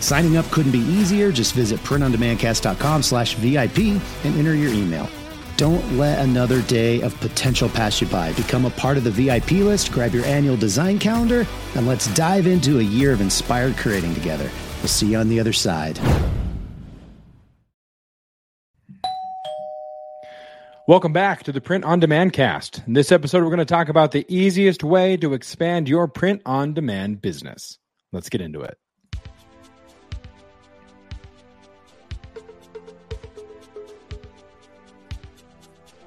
Signing up couldn't be easier. Just visit printondemandcast.com slash VIP and enter your email. Don't let another day of potential pass you by. Become a part of the VIP list, grab your annual design calendar, and let's dive into a year of inspired creating together. We'll see you on the other side. Welcome back to the Print on Demand cast. In this episode, we're going to talk about the easiest way to expand your print on demand business. Let's get into it.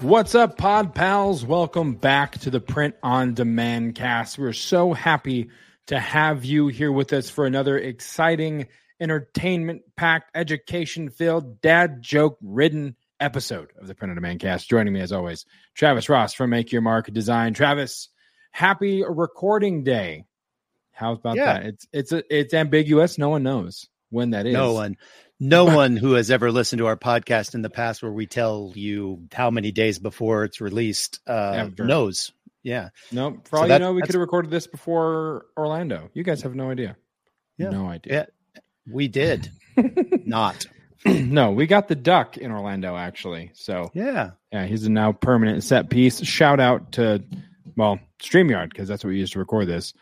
What's up, Pod Pals? Welcome back to the Print on Demand cast. We're so happy to have you here with us for another exciting, entertainment packed, education filled, dad joke ridden episode of the Print on Demand cast. Joining me, as always, Travis Ross from Make Your Mark Design. Travis, happy recording day. How about Yeah. that? It's it's it's ambiguous. No one knows when that is. No one, no one who has ever listened to our podcast in the past, where we tell you how many days before it's released, uh, knows. Yeah, No, for So all that- you know, we could have recorded this before Orlando. You guys have no idea. Yeah. No idea. yeah, we did not. no, we got the duck in Orlando actually. So Yeah, yeah, he's a now permanent set piece. Shout out to well Streamyard because that's what we used to record this.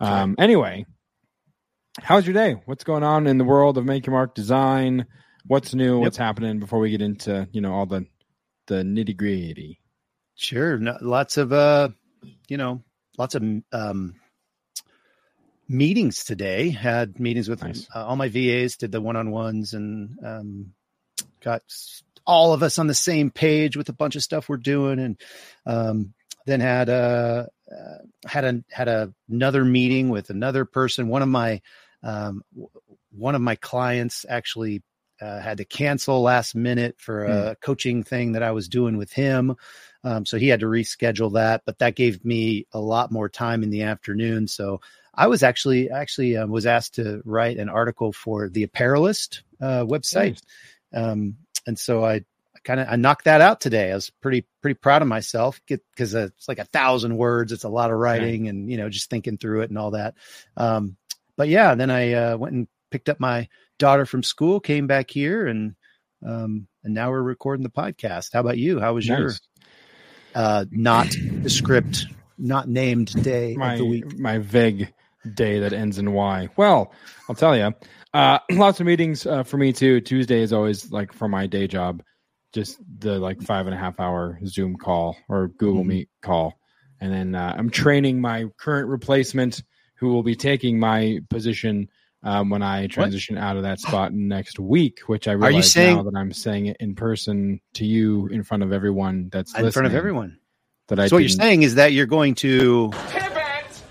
Um, Anyway, how's your day? What's going on in the world of Make Your Mark design? What's new? What's happening before we get into you know all the the nitty gritty? sure. No, lots of, uh, you know, lots of um, meetings today. Had meetings with Nice. uh, all my VAs. Did the one on ones and um, got all of us on the same page with a bunch of stuff we're doing, and um, then had a uh, had a had a, another meeting with another person. One of my um, one of my clients actually uh, had to cancel last minute for a coaching thing that I was doing with him. Um, so he had to reschedule that, but that gave me a lot more time in the afternoon. So I was actually actually uh, was asked to write an article for the Apparelist uh, website, um, and so I kind of I knocked that out today. I was pretty pretty proud of myself because it's like a thousand words. It's a lot of writing, and you know just thinking through it and all that. Um, but yeah, then I uh, went and picked up my daughter from school, came back here, and um, and now we're recording the podcast. How about you? How was your Nice. uh, not descript, not named day my of the week? my vague day that ends in Y. Well, I'll tell you, uh, lots of meetings uh, for me too. Tuesday is always like for my day job, just the like five and a half hour Zoom call or Google Mhm. Meet call, and then uh, I'm training my current replacement who will be taking my position. Um, when I transition out of that spot next week, which I you realize now saying- that I'm saying it in person to you in front of everyone that's In front of everyone. That I So what you're saying is that you're going to pivot.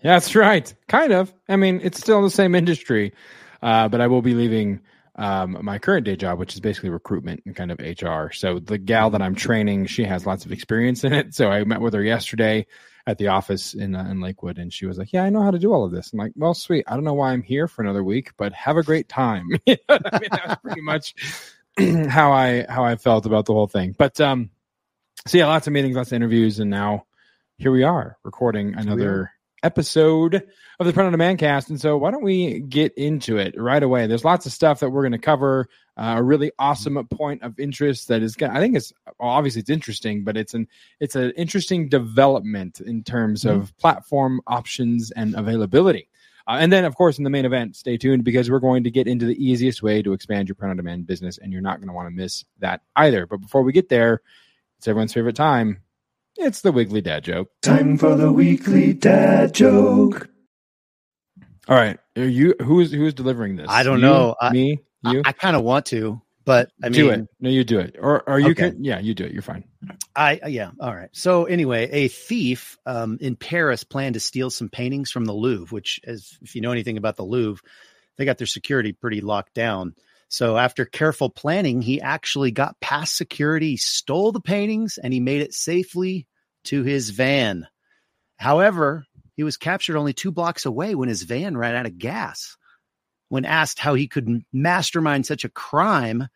That's right. Kind of. I mean, it's still the same industry, uh, but I will be leaving um, my current day job, which is basically recruitment and kind of HR. So the gal that I'm training, she has lots of experience in it. So I met with her yesterday at the office in uh, in Lakewood, and she was like, "Yeah, I know how to do all of this." I'm like, "Well, sweet. I don't know why I'm here for another week, but have a great time." You know I mean, that's pretty much how I how I felt about the whole thing. But um, so yeah, lots of meetings, lots of interviews, and now here we are recording another episode of the Print on Demand cast. And so, why don't we get into it right away? There's lots of stuff that we're going to cover. Uh, a really awesome point of interest that is, gonna- I think it's well, obviously it's interesting, but it's an it's an interesting development in terms of platform options and availability. Uh, and then, of course, in the main event, stay tuned because we're going to get into the easiest way to expand your print on demand business, and you're not going to want to miss that either. But before we get there, it's everyone's favorite time. It's the Wiggly Dad joke. Time for the weekly dad joke. All right, are you who's who's delivering this? I don't You? know. I- Me, you. I, I kind of want to, but I mean, do it. No, you do it. Or or you Okay. can. Yeah, you do it. You're fine. I yeah, all right. So anyway, a thief um, in Paris planned to steal some paintings from the Louvre, which, as if you know anything about the Louvre, they got their security pretty locked down. So after careful planning, he actually got past security, stole the paintings, and he made it safely to his van. However, he was captured only two blocks away when his van ran out of gas. When asked how he could mastermind such a crime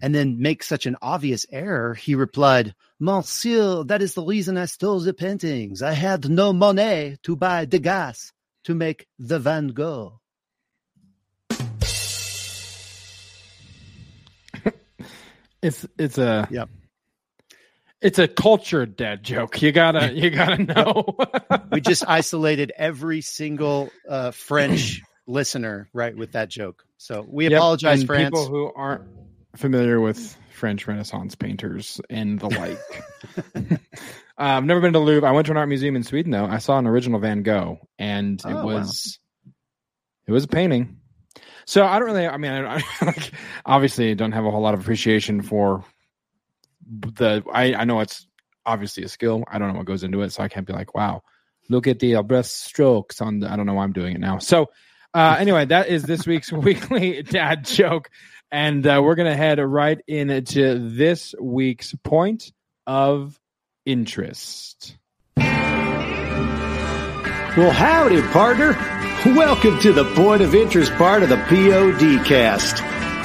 and then make such an obvious error, he replied, Monsieur, that is the reason I stole the paintings. I had no money to buy the gas to make the van go. It's it's a Yep. It's a culture dad joke. You gotta you gotta know. We just isolated every single uh, French listener right with that joke. So we Yep, apologize, and France. People who aren't familiar with French Renaissance painters and the like. I've never been to Louvre. I went to an art museum in Sweden though. I saw an original Van Gogh, and it Oh, wow. was it was a painting. So I don't really. I mean, I, I like obviously don't have a whole lot of appreciation for the. I I know it's obviously a skill. I don't know what goes into it, so I can't be like, wow, look at the breast strokes on. The, I don't know why I'm doing it now. So uh, anyway, that is this week's weekly dad joke. And uh, we're going to head right into this week's point of interest. Well, howdy, partner. Welcome to the point of interest part of the POD cast.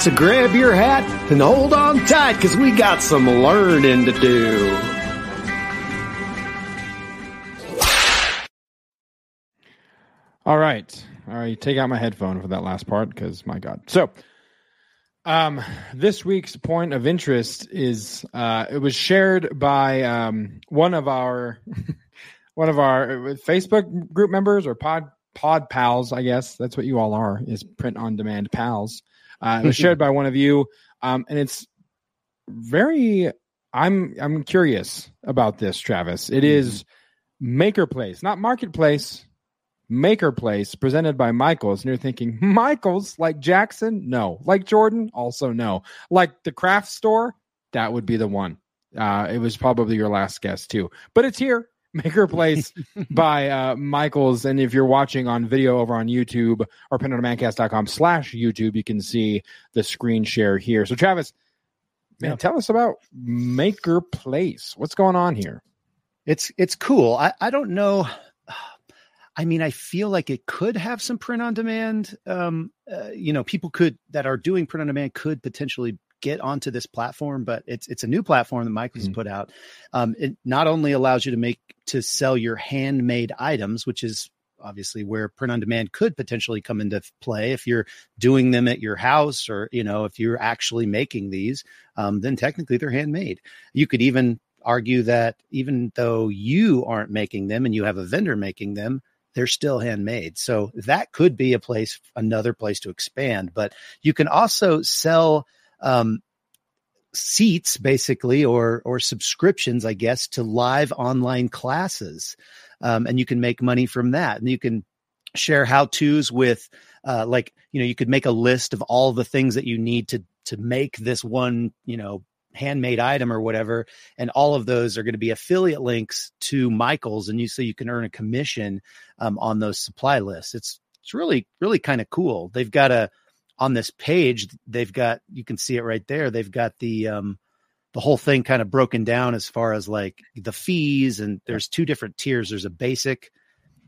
So grab your hat and hold on tight because we got some learning to do. All right. All right. Take out my headphone for that last part because my God. So, um, this week's point of interest is uh, it was shared by um, one of our one of our Facebook group members or pod pod pals, I guess that's what you all are is print on demand pals. Uh, it was shared by one of you, um, and it's very. I'm I'm curious about this, Travis. It is Maker Place, not Marketplace. Maker Place presented by Michaels, and you're thinking, Michaels like Jackson? No. Like Jordan? Also no. Like the craft store? That would be the one. Uh, it was probably your last guess too, but it's here. Maker Place by uh, Michaels. And if you're watching on video over on YouTube or printondemandcast.com slash YouTube, you can see the screen share here. So Travis, man, Yeah. tell us about Maker Place. What's going on here? It's it's cool. I, I don't know. I mean, I feel like it could have some print on demand. Um, uh, you know, people could that are doing print on demand could potentially get onto this platform, but it's it's a new platform that Michael's Mhm. has put out. Um, it not only allows you to make to sell your handmade items, which is obviously where print on demand could potentially come into play if you're doing them at your house or you know if you're actually making these um, then technically they're handmade you could even argue that even though you aren't making them and you have a vendor making them they're still handmade so that could be a place another place to expand but you can also sell um, seats basically or or subscriptions i guess to live online classes. Um, and you can make money from that. And you can share how to's with uh, like you know you could make a list of all the things that you need to to make this one you know handmade item or whatever. And all of those are going to be affiliate links to michael's and you so you can earn a commission um, on those supply lists. It's it's really really kind of cool. They've got a on this page they've got you can see it right there. They've got the um the whole thing kind of broken down as far as like the fees and there's two different tiers. There's a basic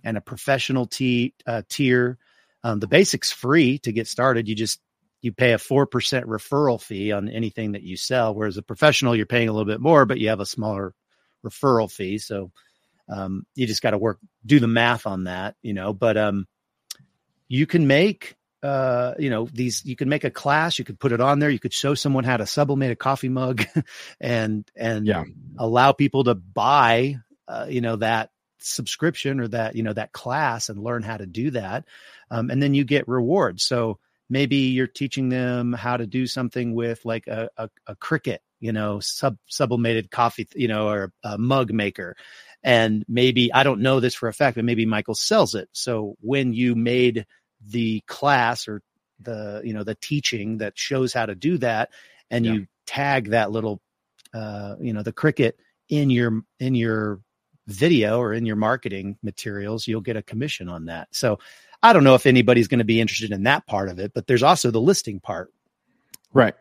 and a professional t- uh, tier. Um, the basic's free to get started. You just you pay a 4% referral fee on anything that you sell whereas a professional you're paying a little bit more but you have a smaller referral fee. So um, you just got to work do the math on that you know but um, you can make uh you know these you can make a class you could put it on there you could show someone how to sublimate a coffee mug and and Yeah. allow people to buy uh, you know that subscription or that you know that class and learn how to do that. Um, and then you get rewards. So maybe you're teaching them how to do something with like a, a, a Cricut you know sub sublimated coffee you know or a mug maker. And maybe i don't know this for a fact but maybe michael sells it. So when you made the class or the you know the teaching that shows how to do that and yeah. you tag that little uh you know the Cricut in your in your video or in your marketing materials you'll get a commission on that. So i don't know if anybody's going to be interested in that part of it but there's also the listing part. Right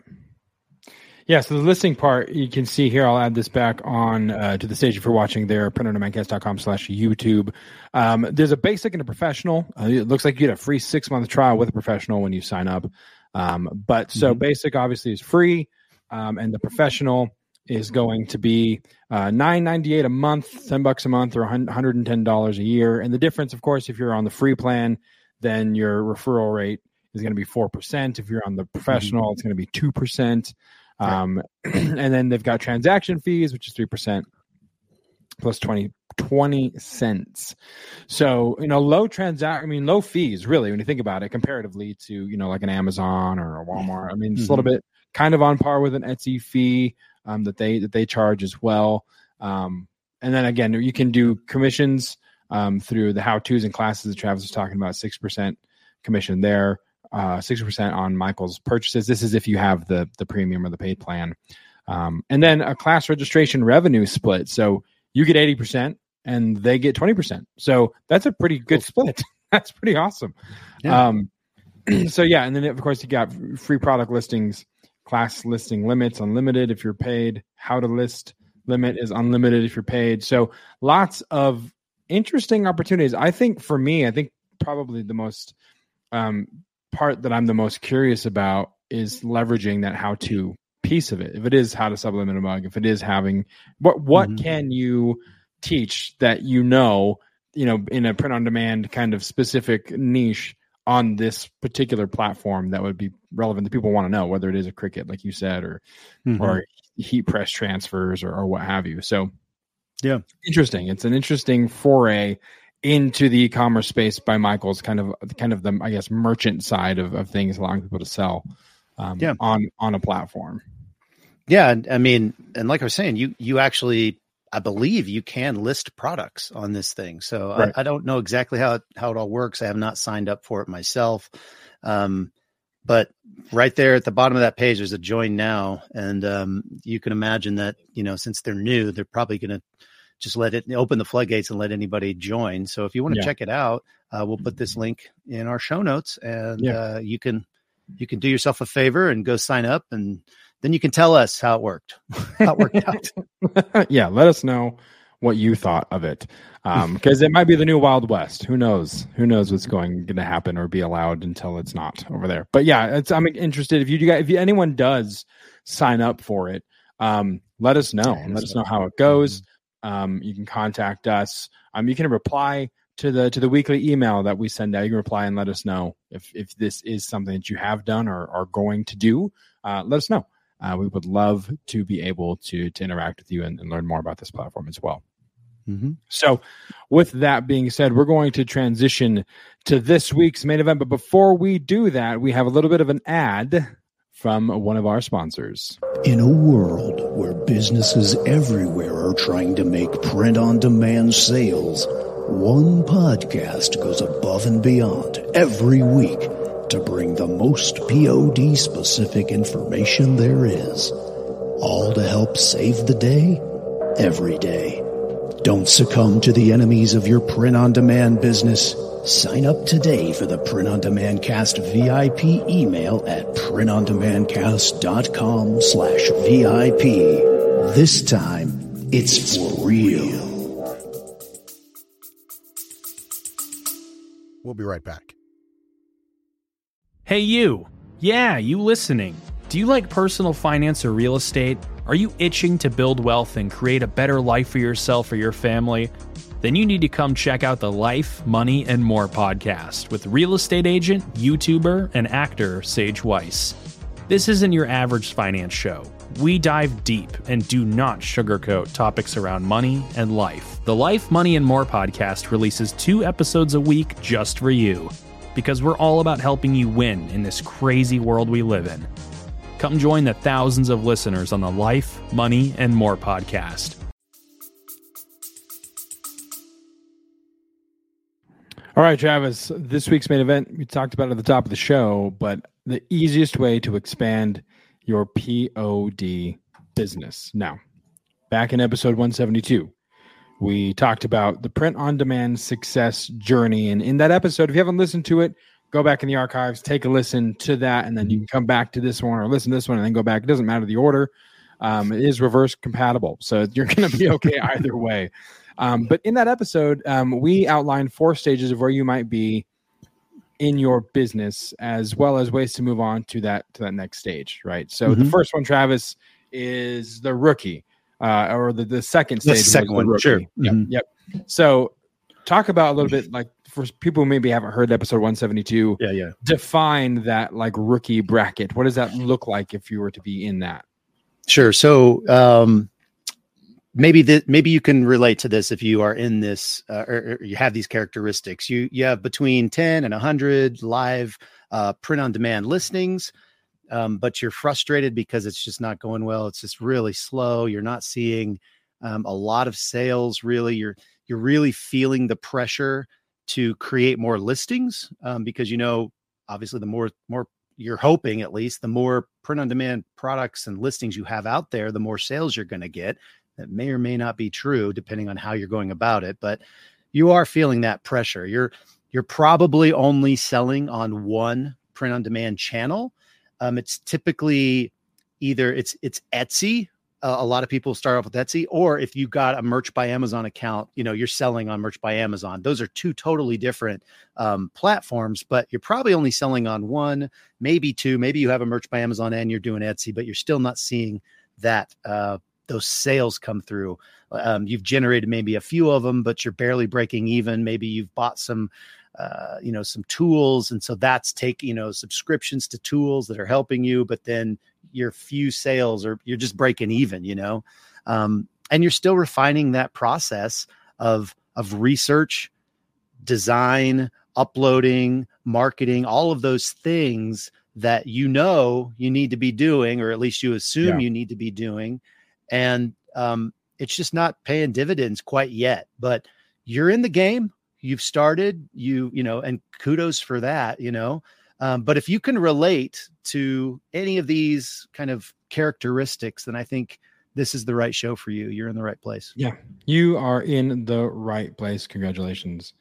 yeah, so the listing part you can see here. I'll add this back on uh, to the stage if you're watching there, printondemandcast.com slash YouTube. Um, there's a basic and a professional. Uh, it looks like you get a free six month trial with a professional when you sign up. Um, but so mm-hmm. basic obviously is free, um, and the professional is going to be uh, nine ninety eight a month, ten bucks a month, or one hundred and ten dollars a year. And the difference, of course, if you're on the free plan, then your referral rate is going to be four percent. If you're on the professional, mm-hmm. it's going to be two percent. Um, and then they've got transaction fees, which is 3% plus 20, 20 cents. So, you know, low transact, I mean, low fees, really, when you think about it, comparatively to, you know, like an Amazon or a Walmart. I mean, it's mm-hmm. a little mm-hmm. bit kind of on par with an Etsy fee um, that they, that they charge as well. Um, and then again, you can do commissions um, through the how to's and classes that Travis was talking about, 6% commission there uh, 60% on Michael's purchases. This is if you have the the premium or the paid plan. Um, and then a class registration revenue split. So you get 80% and they get 20%. So that's a pretty good split. that's pretty awesome. Yeah. Um, so yeah, and then of course you got free product listings, class listing limits, unlimited if you're paid. How to list limit is unlimited if you're paid. So lots of interesting opportunities. I think for me, I think probably the most um, part that I'm the most curious about is leveraging that how to piece of it. If it is how to sublimate a mug, if it is having what what mm-hmm. can you teach that you know, you know, in a print on demand kind of specific niche on this particular platform that would be relevant that people want to know, whether it is a Cricut, like you said, or mm-hmm. or heat press transfers or, or what have you. So yeah, interesting. It's an interesting foray into the e-commerce space by Michael's kind of kind of the I guess merchant side of, of things, allowing people to sell um, yeah. on on a platform. Yeah, I mean, and like I was saying, you you actually I believe you can list products on this thing. So right. I, I, don't know exactly how it, how it all works. I have not signed up for it myself. Um, but right there at the bottom of that page, there's a join now, and um, you can imagine that you know since they're new, they're probably going to just let it open the floodgates and let anybody join. So if you want to yeah. check it out, uh, we'll put this link in our show notes, and yeah. uh, you can you can do yourself a favor and go sign up, and then you can tell us how it worked, how it worked out. yeah, let us know what you thought of it, because um, it might be the new Wild West. Who knows? Who knows what's going to happen or be allowed until it's not over there. But yeah, I'm interested if you do if you, anyone does sign up for it. Um, let us know. Let us know how it goes. Um, you can contact us. Um, you can reply to the to the weekly email that we send out. You can reply and let us know if if this is something that you have done or are going to do. Uh, let us know. Uh, we would love to be able to to interact with you and, and learn more about this platform as well. Mm-hmm. So, with that being said, we're going to transition to this week's main event. But before we do that, we have a little bit of an ad from one of our sponsors. In a world where businesses everywhere are trying to make print on demand sales, one podcast goes above and beyond every week to bring the most POD specific information there is. All to help save the day every day. Don't succumb to the enemies of your print on demand business Sign up today for the Print on Demand Cast VIP email at printondemandcast.com slash VIP. This time, it's for real. We'll be right back. Hey, you. Yeah, you listening. Do you like personal finance or real estate? Are you itching to build wealth and create a better life for yourself or your family? Then you need to come check out the Life, Money, and More podcast with real estate agent, YouTuber, and actor Sage Weiss. This isn't your average finance show. We dive deep and do not sugarcoat topics around money and life. The Life, Money, and More podcast releases two episodes a week just for you because we're all about helping you win in this crazy world we live in. Come join the thousands of listeners on the Life, Money, and More podcast. All right, Travis, this week's main event, we talked about at the top of the show, but the easiest way to expand your POD business. Now, back in episode 172, we talked about the print on demand success journey. And in that episode, if you haven't listened to it, go back in the archives, take a listen to that, and then you can come back to this one or listen to this one and then go back. It doesn't matter the order. Um, it is reverse compatible. So you're going to be okay either way. Um, but in that episode, um, we outlined four stages of where you might be in your business, as well as ways to move on to that to that next stage. Right. So Mm-hmm. the first one, Travis, is the rookie, uh, or the the second stage. was second one, rookie. sure. Yep. Mhm. Yep. So talk about a little bit like for people who maybe haven't heard episode 172 Yeah, yeah. define that like rookie bracket what does that look like if you were to be in that Sure. So um, maybe that maybe you can relate to this if you are in this uh, or, or you have these characteristics. You you have between ten and hundred live uh, print on demand listings, um, but you're frustrated because it's just not going well. It's just really slow. You're not seeing um, a lot of sales. Really, you're you're really feeling the pressure to create more listings um, because you know obviously the more more you're hoping at least the more print on demand products and listings you have out there, the more sales you're going to get. That may or may not be true depending on how you're going about it, but you are feeling that pressure. You're you're probably only selling on one print on demand channel. Um, it's typically either it's it's Etsy. Uh, a lot of people start off with Etsy, or if you got a Merch by Amazon account, you know you're selling on Merch by Amazon. Those are two totally different um, platforms, but you're probably only selling on one, maybe two. Maybe you have a Merch by Amazon and you're doing Etsy, but you're still not seeing that uh, those sales come through. Um, you've generated maybe a few of them, but you're barely breaking even. Maybe you've bought some, uh, you know, some tools, and so that's taking you know subscriptions to tools that are helping you, but then your few sales or you're just breaking even. You know, um, and you're still refining that process of of research, design, uploading, marketing, all of those things that you know you need to be doing, or at least you assume Yeah. you need to be doing. And um, it's just not paying dividends quite yet. But you're in the game. You've started, you, you know, and kudos for that, you know. Um, but if you can relate to any of these kind of characteristics, then I think this is the right show for you. You're in the right place. Yeah, you are in the right place. Congratulations.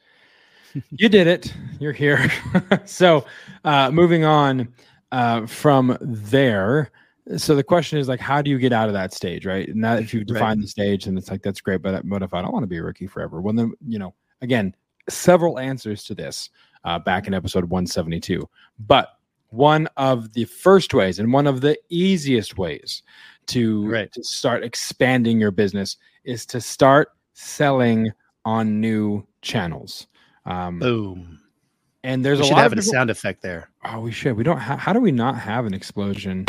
you did it. You're here. so, uh, moving on uh, from there. So the question is like, how do you get out of that stage, right? Now, if you define the stage, and it's like that's great, but what if I don't want to be a rookie forever? Well, then you know, again, several answers to this uh, back in episode 172. But one of the first ways and one of the easiest ways to, Right. to start expanding your business is to start selling on new channels. Um, Boom. and there's we a should lot have of a sound effect there. Oh, we should. We don't. Ha- how do we not have an explosion?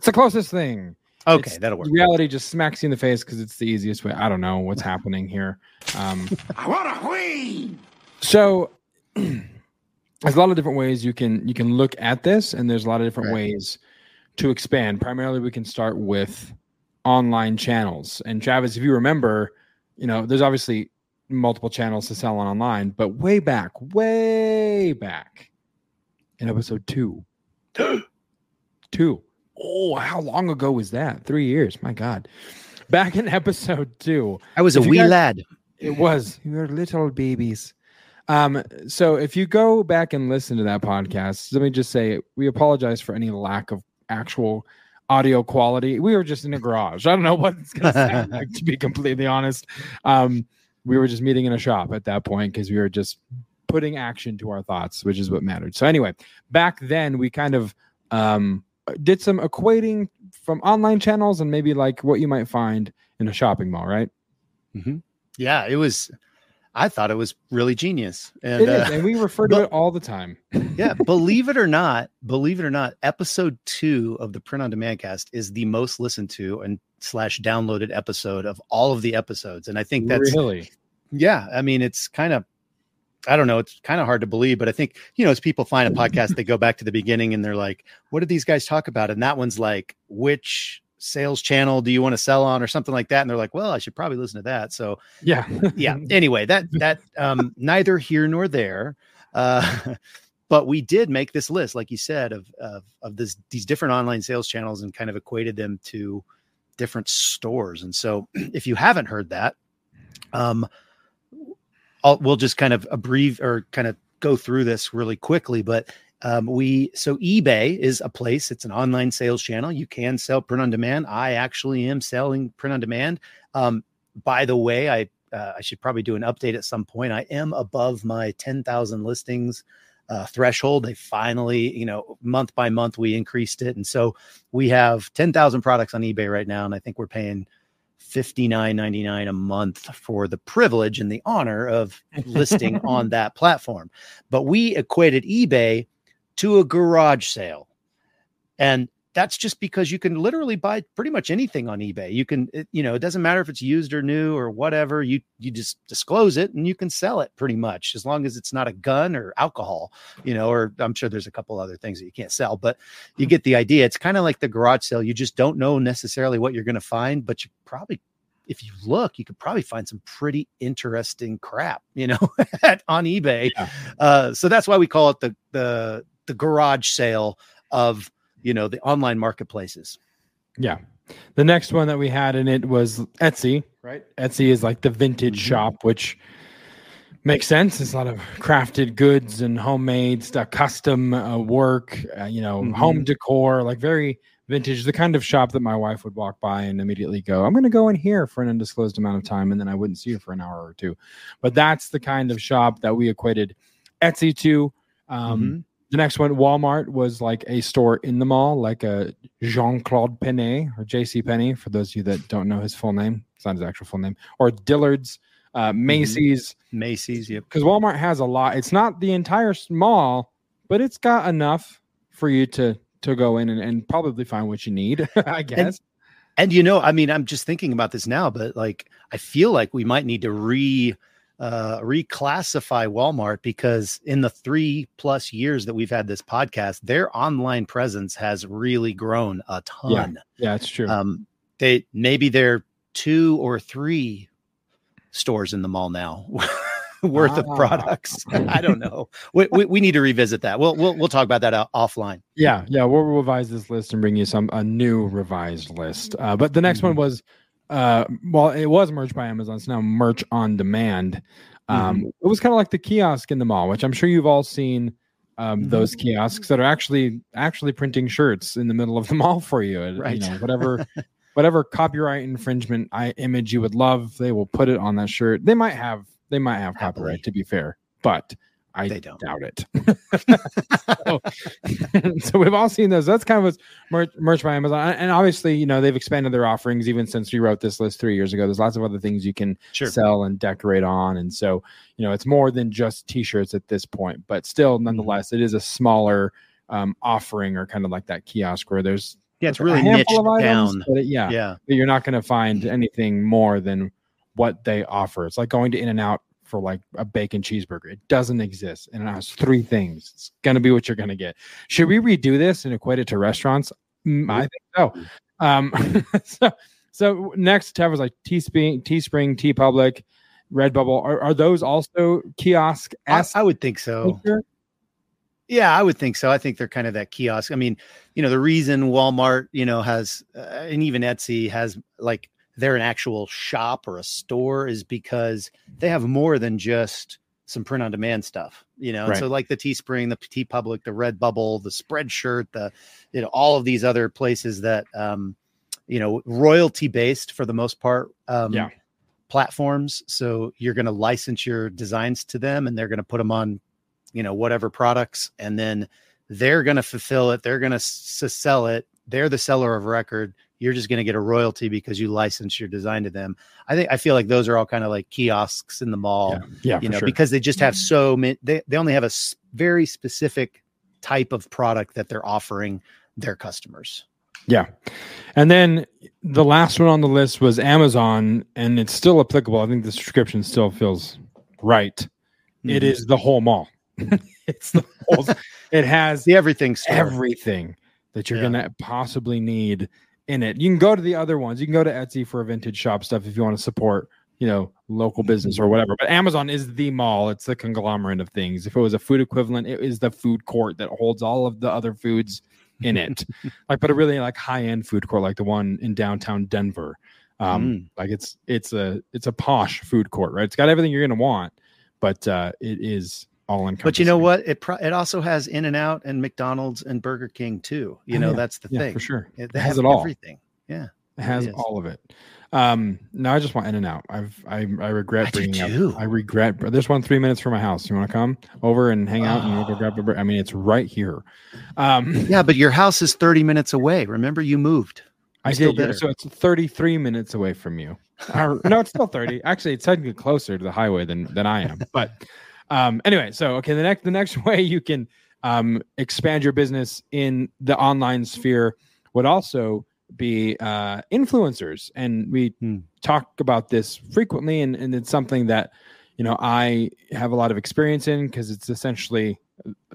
It's the closest thing. Okay, It's- that'll work. Reality just smacks you in the face because it's the easiest way. I don't know what's happening here. Um, I want a queen. so there's a lot of different ways you can you can look at this, and there's a lot of different Right. ways to expand. Primarily, we can start with online channels. And Travis, if you remember, you know, there's obviously multiple channels to sell on online, but way back, way back in episode two, two. Oh, how long ago was that? Three years. My God. Back in episode two, I was a wee guys- lad. it was. You're little babies. Um, so if you go back and listen to that podcast, let me just say we apologize for any lack of actual audio quality. We were just in a garage. I don't know what it's gonna sound like to be completely honest. Um, we were just meeting in a shop at that point because we were just putting action to our thoughts, which is what mattered. So anyway, back then we kind of um did some equating from online channels and maybe like what you might find in a shopping mall, right? Yeah, it was. I thought it was really genius. And, uh, and we refer to but- it all the time. yeah, believe it or not, believe it or not, episode two of the print on demand cast is the most listened to and slash downloaded episode of all of the episodes. And I think that's really yeah, I mean, it's kind of, I don't know, it's kind of hard to believe, but I think, you know, as people find a podcast, they go back to the beginning and they're like, what did these guys talk about? And that one's like, which sales channel do you want to sell on or something like that? And they're like, well, I should probably listen to that. So, yeah yeah, anyway, that, that, um, neither here nor there. Uh, but we did make this list, like you said, of, of, of this, these different online sales channels and kind of equated them to different stores. And so if you haven't heard that, um, I'll, we'll just kind of abbreviate or kind of go through this really quickly, but um, we so eBay is a place. It's an online sales channel. You can sell print on demand. I actually am selling print on demand. Um, by the way, I uh, I should probably do an update at some point. I am above my ten thousand listings uh, threshold. They finally, you know, month by month we increased it, and so we have ten thousand products on eBay right now, and I think we're paying fifty nine ninety nine a month for the privilege and the honor of listing on that platform. But we equated eBay to a garage sale. And that's just because you can literally buy pretty much anything on eBay. You can, it, you know, it doesn't matter if it's used or new or whatever. You you just disclose it and you can sell it pretty much as long as it's not a gun or alcohol, you know. Or I'm sure there's a couple other things that you can't sell, but you get the idea. It's kind of like the garage sale. You just don't know necessarily what you're going to find, but you probably if you look, you could probably find some pretty interesting crap, you know, at, on eBay. Yeah. Uh, so that's why we call it the the the garage sale of you know the online marketplaces. Yeah. The next one that we had in it was Etsy, right? Etsy is like the vintage Mhm. shop, which makes sense. It's a lot of crafted goods and homemade stuff, custom uh, work, uh, you know, Mhm. home decor, like very vintage, the kind of shop that my wife would walk by and immediately go, I'm going to go in here for an undisclosed amount of time. And then I wouldn't see her for an hour or two. But that's the kind of shop that we equated Etsy to. Um, Mhm. The next one, Walmart, was like a store in the mall, like a Jean Claude Penney or JC Penney, for those of you that don't know his full name. It's not his actual full name. Or Dillard's, uh, Macy's, Macy's, yep. because Walmart has a lot. It's not the entire mall, but it's got enough for you to to go in and, and probably find what you need, I guess. And you know, I mean, I'm just thinking about this now, but like, I feel like we might need to re uh, reclassify Walmart because in the three plus years that we've had this podcast, their online presence has really grown a ton. yeah, yeah it's true. Um, they maybe they're two or three stores in the mall now worth of Ah. products. I don't know. We, we, we need to revisit that. We'll we'll we'll talk about that o- offline. Yeah, yeah, we'll revise this list and bring you some a new revised list. Uh, but the next one was, uh, well, it was merch by Amazon. It's now merch on demand. Um, It was kind of like the kiosk in the mall, which I'm sure you've all seen. Um, those kiosks that are actually actually printing shirts in the middle of the mall for you. And, Right. You know, whatever whatever copyright infringement I, image you would love, they will put it on that shirt. They might have they might have Happily. copyright to be fair, but I They don't. doubt it. so, so we've all seen those. That's kind of what's merch, merch by Amazon, and obviously, you know, they've expanded their offerings even since we wrote this list three years ago. There's lots of other things you can Sure. sell and decorate on, and so you know, it's more than just T-shirts at this point. But still, Mm-hmm. nonetheless, it is a smaller um, offering, or kind of like that kiosk where there's Yeah, it's a really handful of items, down. But it- yeah, Yeah. but you're not going to find anything more than what they offer. It's like going to In and Out for like a bacon cheeseburger. It doesn't exist, and it has three things. It's going to be what you're going to get. Should we redo this and equate it to restaurants? Mm, I think so. Um, so, so next tab was like Teespring, Teespring, TeePublic, Redbubble. Are, are those also kiosk? I, I would think so. Yeah, I would think so. I think they're kind of that kiosk. I mean, you know, the reason Walmart, you know, has uh, and even Etsy has like they're an actual shop or a store is because they have more than just some print on demand stuff, you know. And so like the Teespring, the TeePublic, the Redbubble, the Spreadshirt, the you know, all of these other places that um, you know, royalty based for the most part. Um Yeah. platforms. So you're going to license your designs to them and they're going to put them on, you know, whatever products. And then they're going to fulfill it. They're going to s- sell it. They're the seller of record. You're just going to get a royalty because you license your design to them. I think I feel like those are all kind of like kiosks in the mall, Yeah, yeah you for know, sure. because they just have so many. They they only have a s- very specific type of product that they're offering their customers. Yeah. And then the last one on the list was Amazon, and it's still applicable. I think the subscription still feels right. It Mhm. is the whole mall. it's the whole, it has the everything store. everything that you're Yeah. gonna possibly need in it. You can go to the other ones. You can go to Etsy for vintage shop stuff if you want to support, you know, local business or whatever. But Amazon is the mall. It's the conglomerate of things. If it was a food equivalent, it is the food court that holds all of the other foods in it. like, but a really like high end food court, like the one in downtown Denver. Um, Mm. like it's it's a it's a posh food court, right? It's got everything you're gonna want, but uh, it is all. But you know what? It pro- it also has In and Out and McDonald's and Burger King too. You Oh, know, yeah. that's the Yeah, thing. for sure. It, It has it all. everything. Yeah. It has is. all of it. Um, no, I just want in and out. I've I I regret I bringing up. I regret. There's one three minutes from my house. You want to come over and hang out and we'll go grab a. bur- I mean, it's right here. Um, Yeah, but your house is 30 minutes away. Remember, you moved. I still did. yeah, better. So it's 33 minutes away from you. Or- no, it's still 30. Actually, it's technically closer to the highway than than I am. But um, anyway, so okay, the next the next way you can um, expand your business in the online sphere would also be uh, influencers, and we Hmm. talk about this frequently, and, and it's something that you know I have a lot of experience in because it's essentially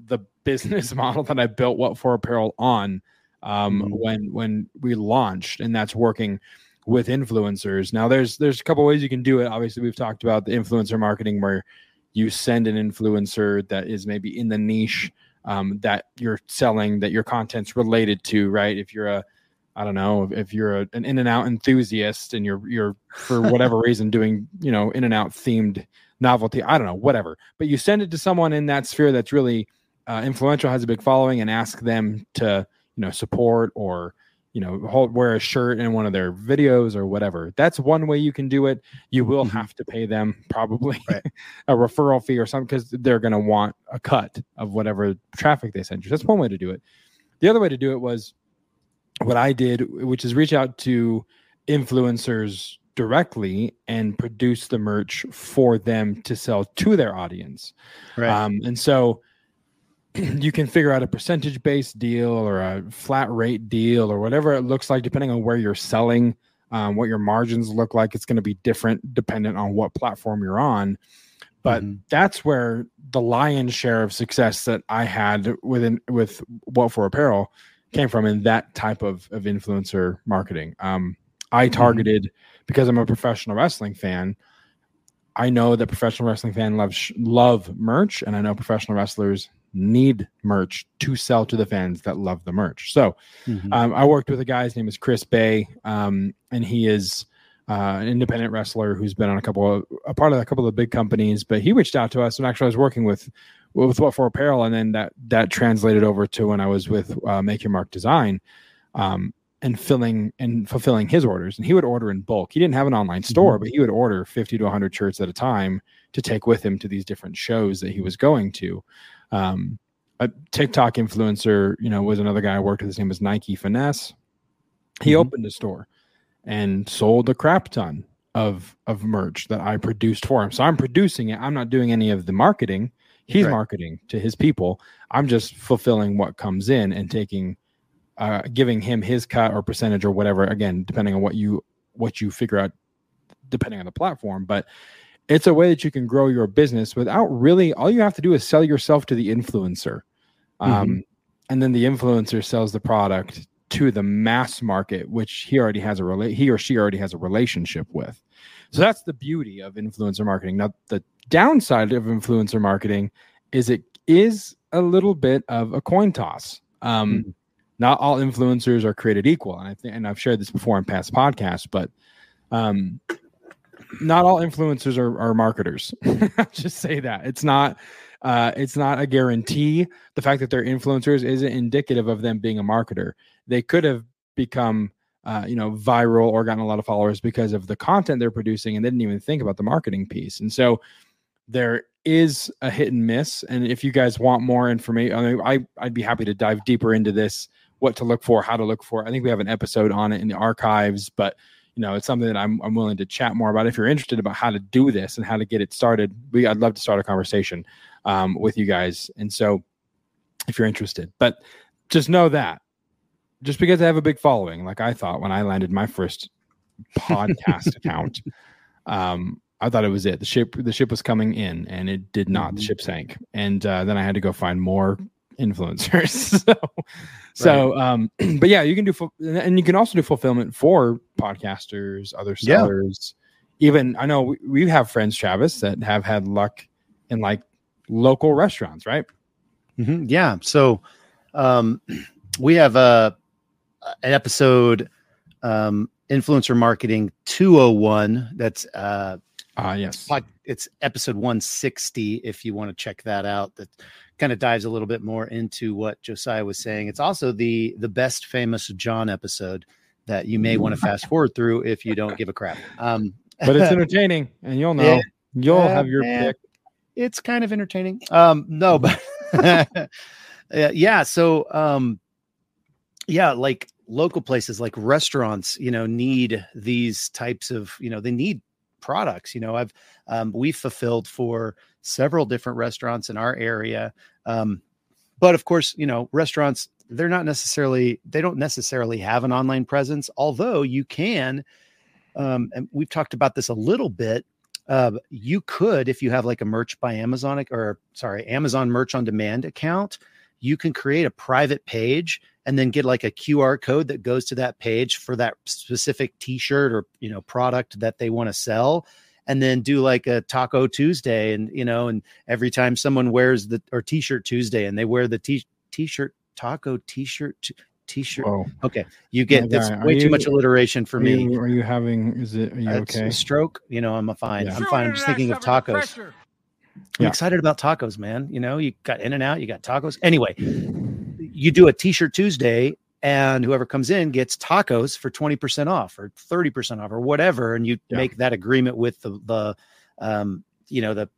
the business model that I built What for Apparel on um, Mhm. when when we launched, and that's working with influencers. Now, there's there's a couple ways you can do it. Obviously, we've talked about the influencer marketing where you send an influencer that is maybe in the niche um, that you're selling that your content's related to, right? If you're a I don't know if you're a, an in and out enthusiast and you're you're for whatever reason doing you know in and out themed novelty I don't know whatever but you send it to someone in that sphere that's really uh, influential has a big following and ask them to you know support or you know hold, wear a shirt in one of their videos or whatever that's one way you can do it you will Mhm. have to pay them probably Right. a referral fee or something because they're going to want a cut of whatever traffic they send you that's one way to do it the other way to do it was what I did, which is reach out to influencers directly and produce the merch for them to sell to their audience. Right. Um, and so you can figure out a percentage based deal or a flat rate deal or whatever it looks like, depending on where you're selling, um, what your margins look like. It's going to be different dependent on what platform you're on. But Mhm. that's where the lion's share of success that I had within with what for apparel came from in that type of, of influencer marketing. Um, I targeted because I'm a professional wrestling fan. I know that professional wrestling fans love sh- love merch, and I know professional wrestlers need merch to sell to the fans that love the merch. So Mhm. um, I worked with a guy. His name is Chris Bey, um, and he is uh, an independent wrestler who's been on a couple of a part of a couple of big companies. But he reached out to us, and actually, I was working with with what for apparel, and then that that translated over to when I was with uh, Make Your Mark Design, um, and filling and fulfilling his orders. And he would order in bulk. He didn't have an online store, but he would order fifty to hundred shirts at a time to take with him to these different shows that he was going to. Um, a TikTok influencer, you know, was another guy I worked with. His name was Nike Finesse. He Mhm. opened a store and sold a crap ton of of merch that I produced for him. So I'm producing it. I'm not doing any of the marketing. He's Right. marketing to his people. I'm just fulfilling what comes in and taking uh giving him his cut or percentage or whatever again depending on what you what you figure out depending on the platform but it's a way that you can grow your business without really all you have to do is sell yourself to the influencer. Um, and then the influencer sells the product to the mass market which he already has a rela- he or she already has a relationship with. So that's the beauty of influencer marketing. Now the downside of influencer marketing is it is a little bit of a coin toss. Um, Mhm. not all influencers are created equal and i think and i've shared this before in past podcasts but um, not all influencers are, are marketers. Just say that it's not uh, it's not a guarantee. The fact that they're influencers isn't indicative of them being a marketer. They could have become uh, you know viral or gotten a lot of followers because of the content they're producing and they didn't even think about the marketing piece. And so there is a hit and miss. And if you guys want more information, I mean, I I'd be happy to dive deeper into this what to look for, how to look for. I think we have an episode on it in the archives, but you know, it's something that I'm I'm willing to chat more about. If you're interested about how to do this and how to get it started, we I'd love to start a conversation um, with you guys. And so, if you're interested, but just know that just because I have a big following, like I thought when I landed my first podcast account, um, I thought it was it. The ship the ship was coming in, and it did not. Mm-hmm. The ship sank, and uh, then I had to go find more influencers. so, so um, but yeah, you can do, and you can also do fulfillment for podcasters, other sellers. Yeah. Even I know we, we have friends, Travis, that have had luck in like local restaurants, right? Mm-hmm. Yeah. So, um, we have a an episode, um, influencer marketing 201. That's uh, Ah, uh, yes. It's episode 160 if you want to check that out. That kind of dives a little bit more into what Josiah was saying. It's also the the best famous John episode that you may want to fast forward through if you don't give a crap. Um, but it's entertaining, and you'll know. you'll have your pick. It's kind of entertaining. Um, no, but yeah. So, um, yeah, like local places, like restaurants, you know, need these types of, you know, they need products. You know, I've um, we've fulfilled for several different restaurants in our area. Um, but of course, you know, restaurants they're not necessarily they don't necessarily have an online presence, although you can. Um, and we've talked about this a little bit. Uh, you could, if you have like a merch by Amazon or sorry, Amazon merch on demand account, you can create a private page and then get like a QR code that goes to that page for that specific t-shirt or you know product that they want to sell and then do like a taco Tuesday and you know and every time someone wears the or t-shirt Tuesday and they wear the t- t-shirt taco t-shirt t- t-shirt Whoa. okay you get that's way you, too much alliteration for are me you, are you having is it are you okay stroke you know i'm fine yeah. i'm fine i'm just thinking of tacos I'm yeah. excited about tacos, man. You know, you got in and out, you got tacos. Anyway, you do a t-shirt Tuesday and whoever comes in gets tacos for 20% off or 30% off or whatever. And you yeah. make that agreement with the the um you know the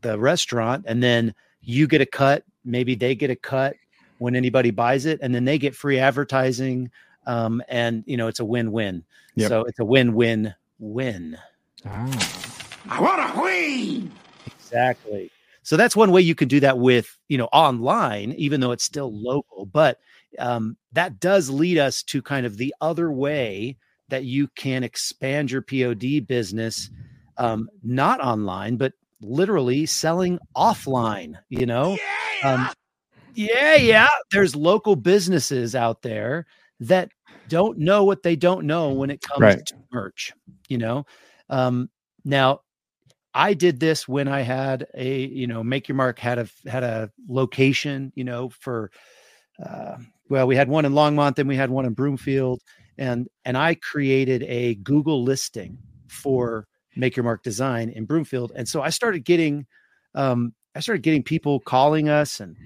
the restaurant. And then you get a cut. Maybe they get a cut when anybody buys it. And then they get free advertising. Um and you know it's a win-win. Yep. so it's a win-win win ah. i want a win exactly so that's one way you can do that with, you know, online, even though it's still local. But um, that does lead us to kind of the other way that you can expand your POD business, um, not online, but literally selling offline, you know? Yeah. Um, yeah, yeah. There's local businesses out there that don't know what they don't know when it comes right. to merch, you know? Um, now, I did this when I had a, you know, Make Your Mark had a had a location, you know, for uh, well, we had one in Longmont, then we had one in Broomfield, and and I created a Google listing for Make Your Mark Design in Broomfield, and so I started getting, um, I started getting people calling us and,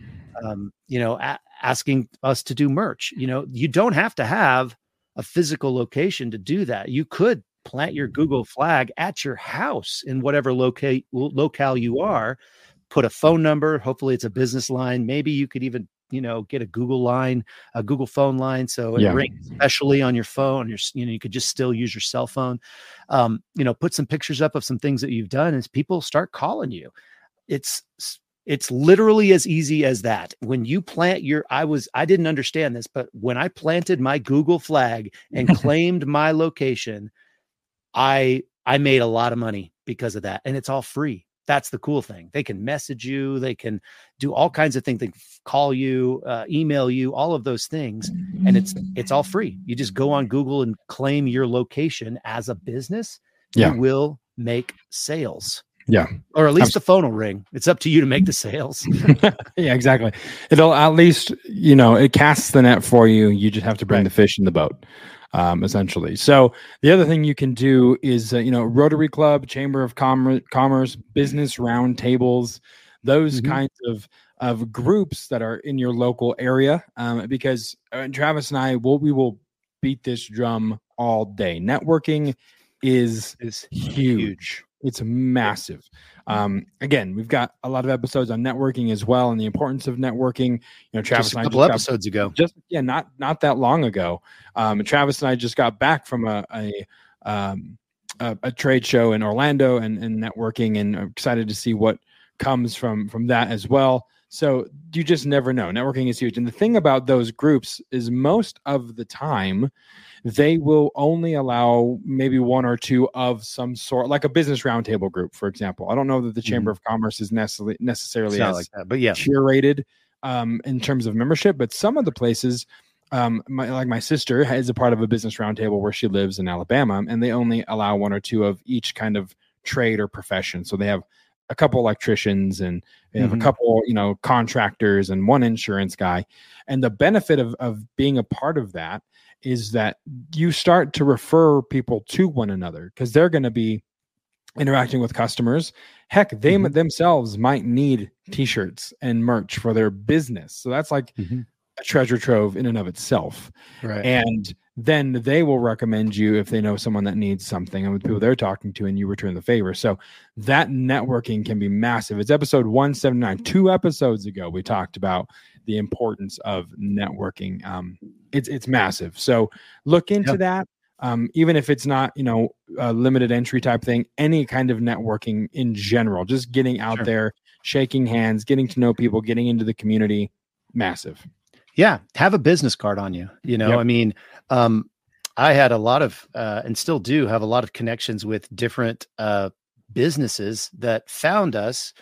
um, you know, a- asking us to do merch. You know, you don't have to have a physical location to do that. You could plant your Google flag at your house in whatever locate locale you are. Put a phone number. Hopefully, it's a business line. Maybe you could even you know get a Google line, a Google phone line, so it yeah. rings especially on your phone. Your you know you could just still use your cell phone. Um, you know, put some pictures up of some things that you've done as people start calling you. It's it's literally as easy as that. When you plant your, I was, I didn't understand this, but when I planted my Google flag and claimed my location, I I made a lot of money because of that, and it's all free. That's the cool thing. They can message you, they can do all kinds of things. They call you, uh, email you, all of those things, and it's it's all free. You just go on Google and claim your location as a business. Yeah. You will make sales. Yeah. Or at least the phone will ring. It's up to you to make the sales. yeah, exactly. It'll at least, you know, it casts the net for you. You just have to bring right. the fish in the boat um, essentially. So the other thing you can do is, uh, you know, Rotary Club, Chamber of Com- Commerce, business roundtables, those mm-hmm. kinds of of groups that are in your local area. Um, because uh, Travis and I will we will beat this drum all day. Networking is is huge. It's massive. Um, again, we've got a lot of episodes on networking as well and the importance of networking. You know, Travis just a and I couple just got- episodes ago. just yeah, not not that long ago. Um, Travis and I just got back from a a, um, a, a trade show in Orlando and, and networking, and I'm excited to see what comes from from that as well. So you just never know. Networking is huge, and the thing about those groups is most of the time they will only allow maybe one or two of some sort, like a business roundtable group, for example. I don't know that the Chamber of Commerce is necessarily necessarily as like that, but yeah, curated um, in terms of membership, but some of the places, um, my, like my sister is a part of a business roundtable where she lives in Alabama, and they only allow one or two of each kind of trade or profession. So they have a couple electricians and have Mhm. a couple, you know, contractors and one insurance guy. And the benefit of of being a part of that is that you start to refer people to one another because they're going to be interacting with customers. Heck, they m- themselves might need t-shirts and merch for their business. So that's like Mhm. a treasure trove in and of itself. right. And then they will recommend you if they know someone that needs something and with people they're talking to and you return the favor. So that networking can be massive. It's episode 179. Two episodes ago, we talked about the importance of networking. Um, it's it's massive. So look into Yeah. that. Um, even if it's not, you know, a limited entry type thing, any kind of networking in general, just getting out Sure. there, shaking hands, getting to know people, getting into the community, massive. Yeah have a business card on you you know Yep. i mean um i had a lot of uh and still do have a lot of connections with different uh businesses that found us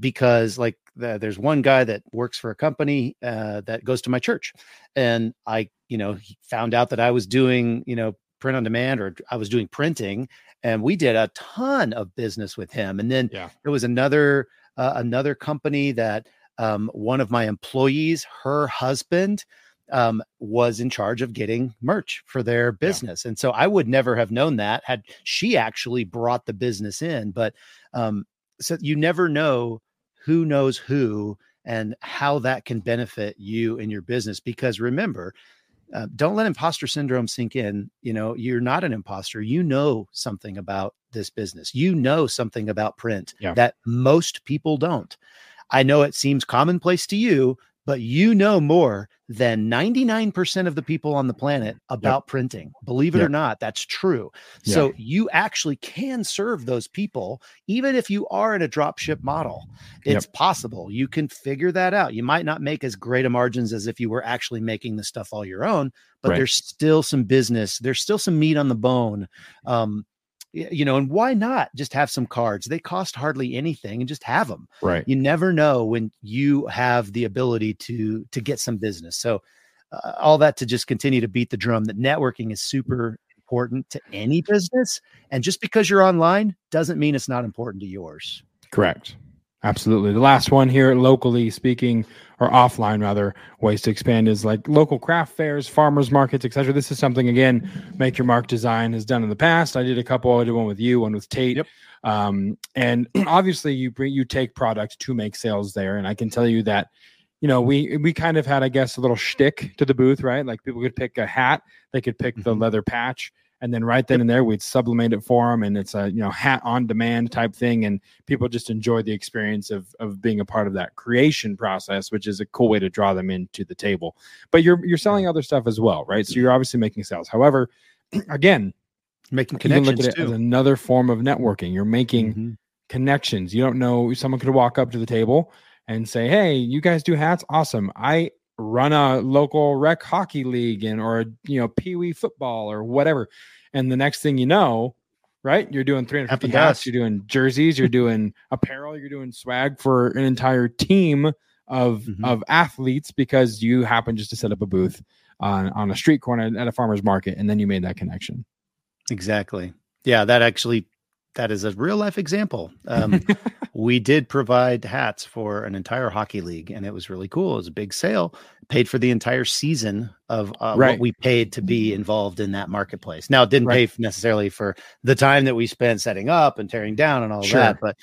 because like the, there's one guy that works for a company uh that goes to my church and i you know he found out that i was doing you know print on demand or i was doing printing and we did a ton of business with him and then Yeah. there was another uh, another company that um, one of my employees, her husband, um, was in charge of getting merch for their business. And so I would never have known that had she actually brought the business in. But um, so you never know who knows who and how that can benefit you and your business. Because remember, uh, don't let imposter syndrome sink in. You know, you're not an imposter. You know something about this business. You know something about print Yeah. that most people don't. I know it seems commonplace to you, but you know more than 99% of the people on the planet about printing. Believe it or not, that's true. So you actually can serve those people, even if you are in a drop ship model. It's possible. You can figure that out. You might not make as great a margins as if you were actually making the stuff all your own, but Right. there's still some business. There's still some meat on the bone. Um, you know, and why not just have some cards? They cost hardly anything and just have them Right. you never know when you have the ability to to get some business so uh, all that to just continue to beat the drum that networking is super important to any business and just because you're online doesn't mean it's not important to yours Correct. Absolutely. The last one here, locally speaking, or offline rather, ways to expand is like local craft fairs, farmers markets, etc. This is something again, Make Your Mark Design has done in the past. I did a couple. I did one with you, one with Tate. Yep. Um, and obviously, you bring you take product to make sales there, and I can tell you that. You know, we we kind of had, I guess, a little shtick to the booth, right? Like people could pick a hat, they could pick the Mhm. leather patch, and then right then and there, we'd sublimate it for them, and it's a you know hat on demand type thing, and people just enjoy the experience of of being a part of that creation process, which is a cool way to draw them into the table. But you're you're selling other stuff as well, right? So you're obviously making sales. However, again, making can look at it as another form of networking. You're making Mhm. connections. You don't know someone could walk up to the table and say, "Hey, you guys do hats? Awesome! I run a local rec hockey league and or you know pee wee football or whatever." And the next thing you know, right, you're doing 350 hats, you're doing jerseys, you're doing apparel, you're doing swag for an entire team of Mhm. of athletes because you happen just to set up a booth on on a street corner at a farmer's market, and then you made that connection. exactly yeah that actually that is a real life example um, we did provide hats for an entire hockey league and it was really cool it was a big sale paid for the entire season of uh, Right. what we paid to be involved in that marketplace now it didn't Right. pay necessarily for the time that we spent setting up and tearing down and all Sure. that but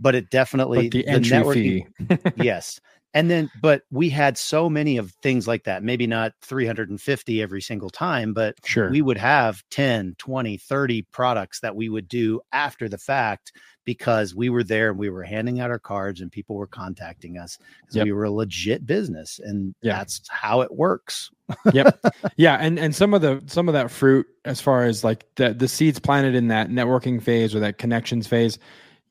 but it definitely But the entry networking- fee. yes and then but we had so many of things like that maybe not 350 every single time but sure we would have 10 20 30 products that we would do after the fact because we were there and we were handing out our cards and people were contacting us because Yep. we were a legit business and Yeah. that's how it works yep yeah and and some of the some of that fruit as far as like the the seeds planted in that networking phase or that connections phase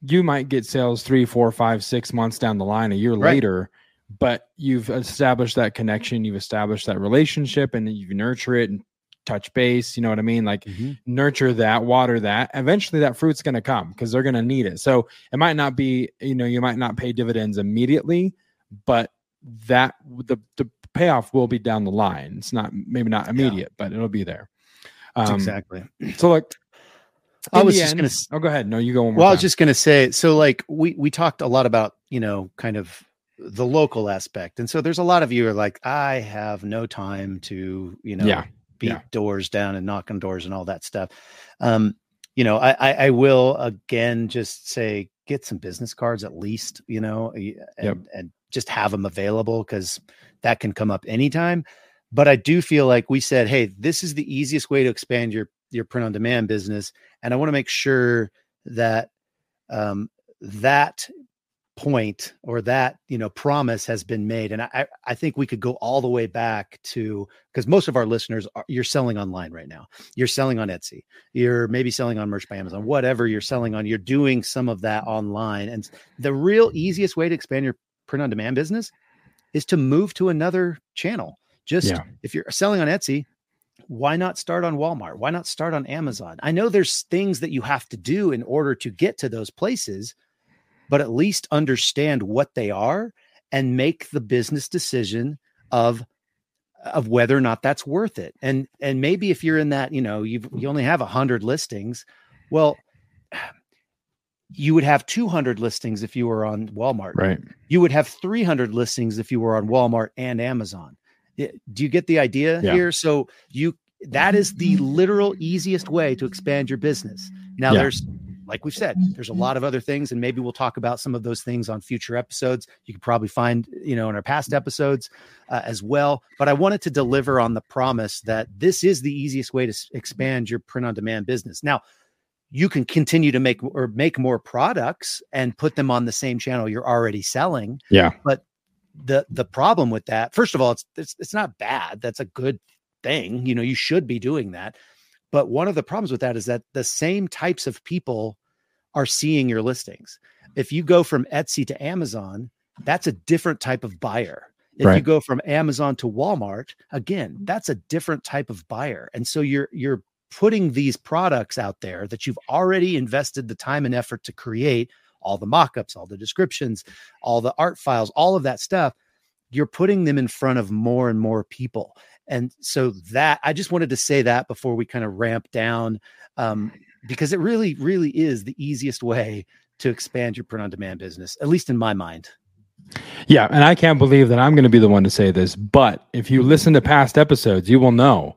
you might get sales three four five six months down the line a year Right. later but you've established that connection you've established that relationship and you nurture it and touch base you know what i mean? Like nurture that water that. Eventually that fruit's going to come because they're going to need it. So it might not be you know you might not pay dividends immediately but that the the payoff will be down the line. It's not maybe not immediate but it'll be there. Um, exactly. so like I was just end- gonna oh go ahead. No you go well i was just going to say so like we we talked a lot about you know kind of the local aspect and so there's a lot of you are like i have no time to you know Yeah, beat yeah. doors down and knock on doors and all that stuff um you know I, I i will again just say get some business cards at least you know and, Yep. and just have them available because that can come up anytime but i do feel like we said hey this is the easiest way to expand your your print on demand business and i want to make sure that um that point or that you know promise has been made and i i think we could go all the way back to because most of our listeners are you're selling online right now. You're selling on etsy. You're maybe selling on merch by amazon whatever you're selling on you're doing some of that online and the real easiest way to expand your print on demand business is to move to another channel. Just Yeah. if you're selling on etsy why not start on walmart? Why not start on amazon? I know there's things that you have to do in order to get to those places but at least understand what they are and make the business decision of of whether or not that's worth it and and maybe if you're in that you know you you only have 100 listings well you would have 200 listings if you were on Walmart right you would have 300 listings if you were on Walmart and Amazon. Do you get the idea Yeah. here? So you that is the literal easiest way to expand your business. Now Yeah. there's like we've said, there's a lot of other things and maybe we'll talk about some of those things on future episodes. You can probably find, you know, in our past episodes uh, as well, but I wanted to deliver on the promise that this is the easiest way to expand your print on demand business. Now, you can continue to make or make more products and put them on the same channel you're already selling. Yeah. But the the problem with that first of all it's, it's it's not bad. That's a good thing. You know you should be doing that but one of the problems with that is that the same types of people are seeing your listings. If you go from etsy to amazon that's a different type of buyer. If you go from amazon to walmart again that's a different type of buyer. And so you're you're putting these products out there that you've already invested the time and effort to create all the mock-ups all the descriptions all the art files, all of that stuff, you're putting them in front of more and more people. And so that I just wanted to say that before we kind of ramp down, um, because it really, really is the easiest way to expand your print on demand business, at least in my mind. Yeah, and I can't believe that I'm going to be the one to say this, but if you listen to past episodes, you will know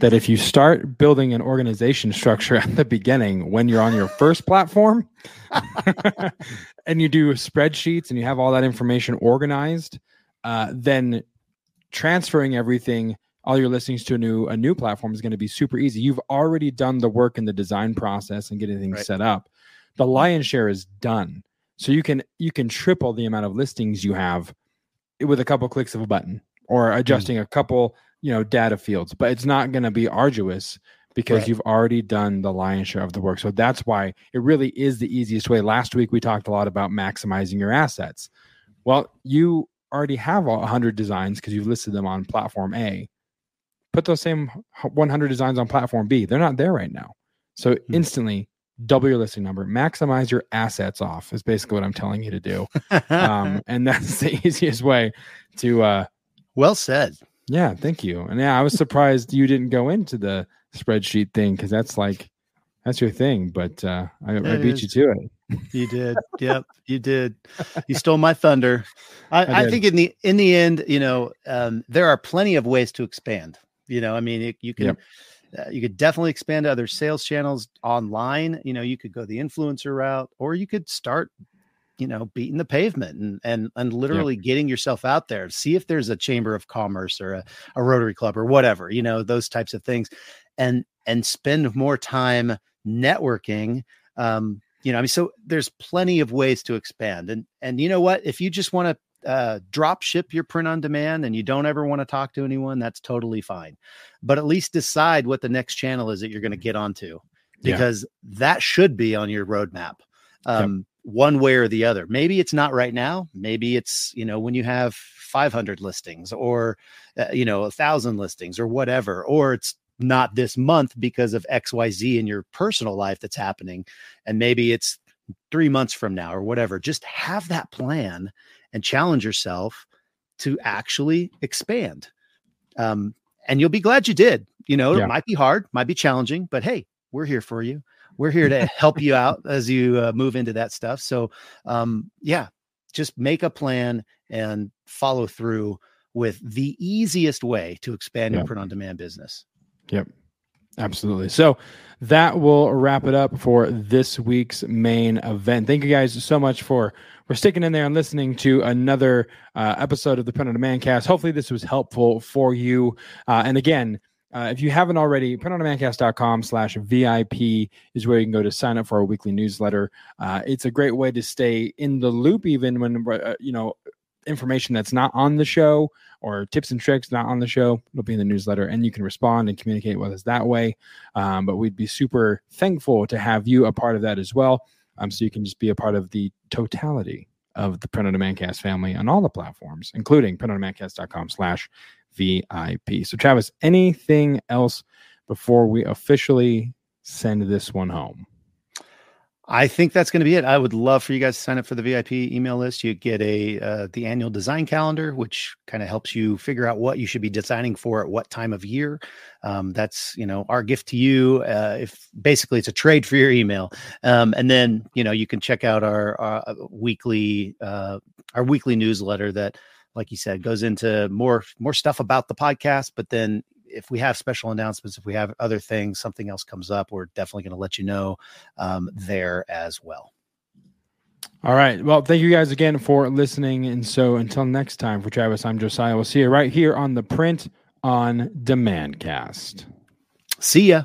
that if you start building an organization structure at the beginning when you're on your first platform and you do spreadsheets and you have all that information organized, uh, then transferring everything all your listings to a new a new platform is going to be super easy. You've already done the work in the design process and getting things Right. set up. The lion's share is done. So you can you can triple the amount of listings you have with a couple clicks of a button or hmm. adjusting a couple, you know, data fields, but it's not going to be arduous because Right. you've already done the lion's share of the work. So that's why it really is the easiest way. Last week we talked a lot about maximizing your assets. Well, you already have a 100 designs because you've listed them on platform A. Put those same 100 designs on platform B. They're not there right now. So Hmm. instantly double your listing number, maximize your assets off is basically what I'm telling you to do. Um, and that's the easiest way to, uh, well said. yeah, thank you. And yeah, I was surprised you didn't go into the spreadsheet thing because that's like, that's your thing. But uh, I, I beat you to it. You did. yep, you did. You stole my thunder. I, I I, think in the in the end, you know, um, there are plenty of ways to expand. You know, I mean, it, you can Yep. uh, you could definitely expand to other sales channels online. You know, you could go the influencer route, or you could start you know beating the pavement and and and literally yeah. getting yourself out there see if there's a chamber of commerce or a, a rotary club or whatever you know those types of things and and spend more time networking um you know i mean so there's plenty of ways to expand and and you know what if you just want to uh, drop ship your print on demand and you don't ever want to talk to anyone that's totally fine but at least decide what the next channel is that you're going to get onto because yeah. that should be on your roadmap um, yep. one way or the other. Maybe it's not right now. Maybe it's, you know, when you have 500 listings or, uh, you know, a thousand listings or whatever, or it's not this month because of XYZ in your personal life that's happening. And maybe it's three months from now or whatever. Just have that plan and challenge yourself to actually expand. Um, and you'll be glad you did. You know, yeah. it might be hard, might be challenging, but hey, we're here for you. We're here to help you out as you uh, move into that stuff. So, um, yeah, just make a plan and follow through with the easiest way to expand yep. your print on demand business. Yep. Absolutely. So that will wrap it up for this week's main event. Thank you guys so much for for sticking in there and listening to another uh, episode of the Print on Demand cast. Hopefully, this was helpful for you. Uh, and again, uh, if you haven't already, printondemandcast.com slash VIP is where you can go to sign up for our weekly newsletter. Uh, it's a great way to stay in the loop, even when, uh, you know, information that's not on the show or tips and tricks not on the show it'll be in the newsletter and you can respond and communicate with us that way um, but we'd be super thankful to have you a part of that as well um, so you can just be a part of the totality of the print on demand cast family on all the platforms including printondemandcast.com slash VIP. So, Travis, anything else before we officially send this one home? I think that's going to be it. I would love for you guys to sign up for the VIP email list. You get a uh, the annual design calendar, which kind of helps you figure out what you should be designing for at what time of year. Um, that's you know our gift to you. Uh, if basically it's a trade for your email, um, and then you know you can check out our, our uh, weekly uh, our weekly newsletter that like you said, goes into more more stuff about the podcast. But then if we have special announcements, if we have other things, something else comes up, we're definitely going to let you know um, there as well. All right. Well, thank you guys again for listening. And so until next time, for Travis, I'm Josiah. We'll see you right here on the Print on Demand cast. See ya.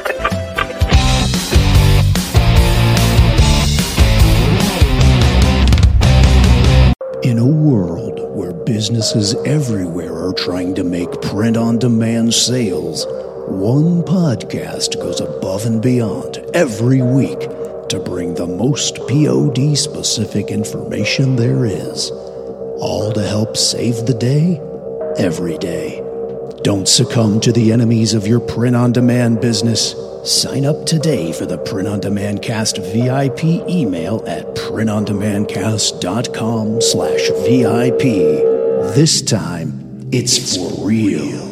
In a world where businesses everywhere are trying to make print on demand sales, one podcast goes above and beyond every week to bring the most POD specific information there is. All to help save the day every day. Don't succumb to the enemies of your print on demand business. Sign up today for the Print on Demand Cast VIP email at printondemandcast.com slash VIP. This time, it's for real.